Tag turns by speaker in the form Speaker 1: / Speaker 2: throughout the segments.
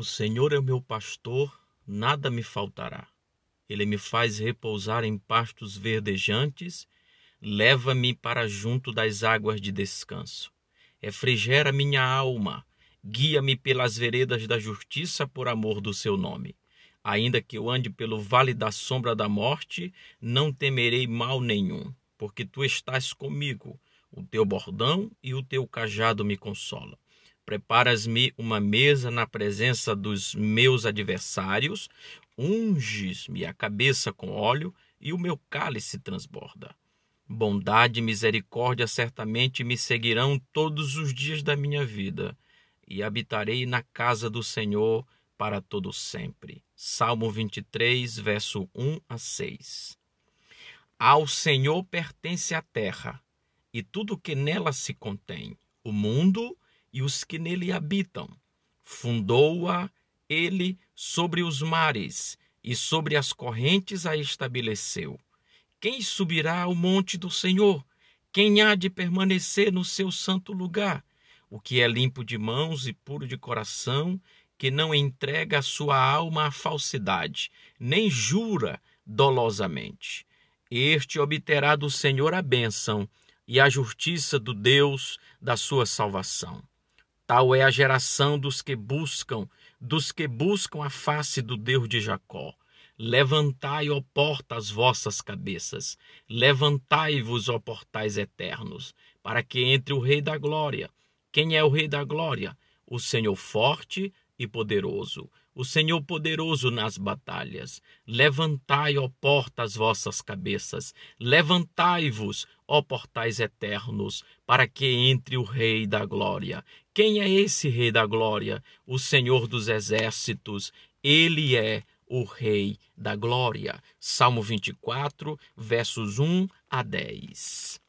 Speaker 1: O Senhor é o meu pastor, nada me faltará. Ele me faz repousar em pastos verdejantes, leva-me para junto das águas de descanso. Refrigera minha alma, guia-me pelas veredas da justiça por amor do seu nome. Ainda que eu ande pelo vale da sombra da morte, não temerei mal nenhum, porque tu estás comigo. O teu bordão e o teu cajado me consolam. Preparas-me uma mesa na presença dos meus adversários, unges-me a cabeça com óleo e o meu cálice transborda. Bondade e misericórdia certamente me seguirão todos os dias da minha vida, e habitarei na casa do Senhor para todo sempre. Salmo 23, verso 1 a 6. Ao Senhor pertence a terra e tudo que nela se contém, o mundo e os que nele habitam. Fundou-a ele sobre os mares e sobre as correntes a estabeleceu. Quem subirá ao monte do Senhor? Quem há de permanecer no seu santo lugar? O que é limpo de mãos e puro de coração, que não entrega a sua alma à falsidade, nem jura dolosamente. Este obterá do Senhor a bênção e a justiça do Deus da sua salvação. Tal é a geração dos que buscam, dos que buscam a face do Deus de Jacó. Levantai, ó porta, as vossas cabeças, levantai-vos, ó portais eternos, para que entre o Rei da Glória. Quem é o Rei da Glória? O Senhor forte e poderoso, o Senhor poderoso nas batalhas. Levantai, ó porta, as vossas cabeças, levantai-vos, ó portais eternos, para que entre o Rei da Glória. Quem é esse Rei da Glória? O Senhor dos Exércitos. Ele é o Rei da Glória. Salmo 24, versos 1 a 10.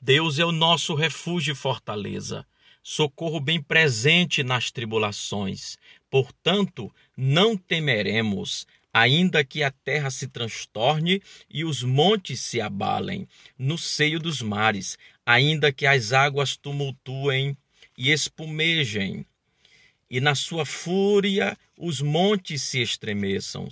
Speaker 1: Deus é o nosso refúgio e fortaleza, socorro bem presente nas tribulações. Portanto, não temeremos, ainda que a terra se transtorne e os montes se abalem no seio dos mares, ainda que as águas tumultuem e espumejem, e na sua fúria os montes se estremeçam.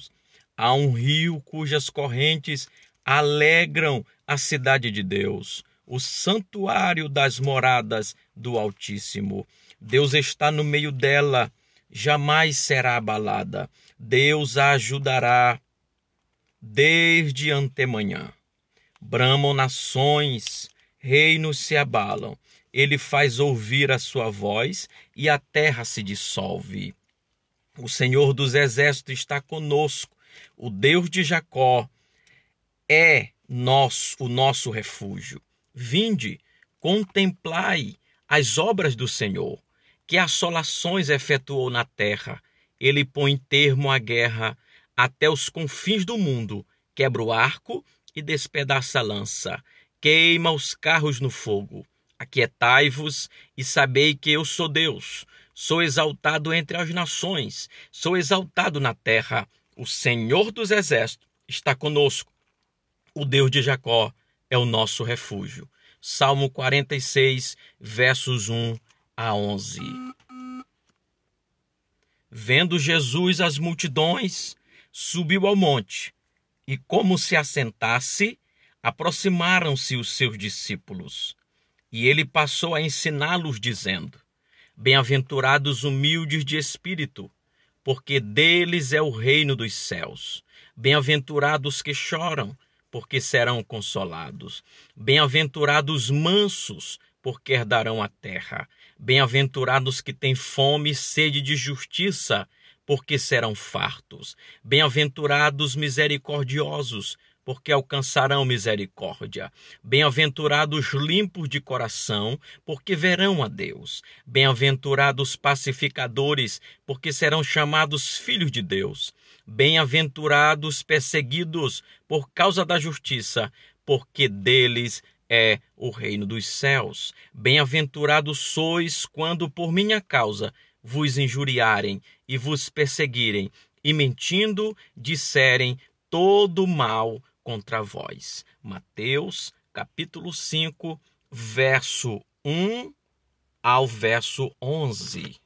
Speaker 1: Há um rio cujas correntes alegram a cidade de Deus, o santuário das moradas do Altíssimo. Deus está no meio dela jamais será abalada. Deus a ajudará desde antemanhã. Bramam nações, reinos se abalam. Ele faz ouvir a sua voz e a terra se dissolve. O Senhor dos exércitos está conosco. O Deus de Jacó é nosso, o nosso refúgio. Vinde, contemplai as obras do Senhor que assolações efetuou na terra. Ele põe termo à guerra até os confins do mundo, quebra o arco e despedaça a lança, queima os carros no fogo. Aquietai-vos e sabei que eu sou Deus. Sou exaltado entre as nações, sou exaltado na terra. O Senhor dos exércitos está conosco. O Deus de Jacó é o nosso refúgio. Salmo 46, versos 1 a 11. Vendo Jesus as multidões, subiu ao monte, e como se assentasse, aproximaram-se os seus discípulos. E ele passou a ensiná-los, dizendo: Bem-aventurados humildes de espírito, porque deles é o reino dos céus. Bem-aventurados que choram, porque serão consolados. Bem-aventurados mansos, porque herdarão a terra. Bem-aventurados que têm fome e sede de justiça, porque serão fartos. Bem-aventurados misericordiosos, porque alcançarão misericórdia. Bem-aventurados limpos de coração, porque verão a Deus. Bem-aventurados pacificadores, porque serão chamados filhos de Deus. Bem-aventurados perseguidos por causa da justiça, porque deles é o reino dos céus. Bem-aventurados sois quando por minha causa vos injuriarem e vos perseguirem, e mentindo disserem todo mal contra vós. Mateus, capítulo 5, verso 1 ao verso 11.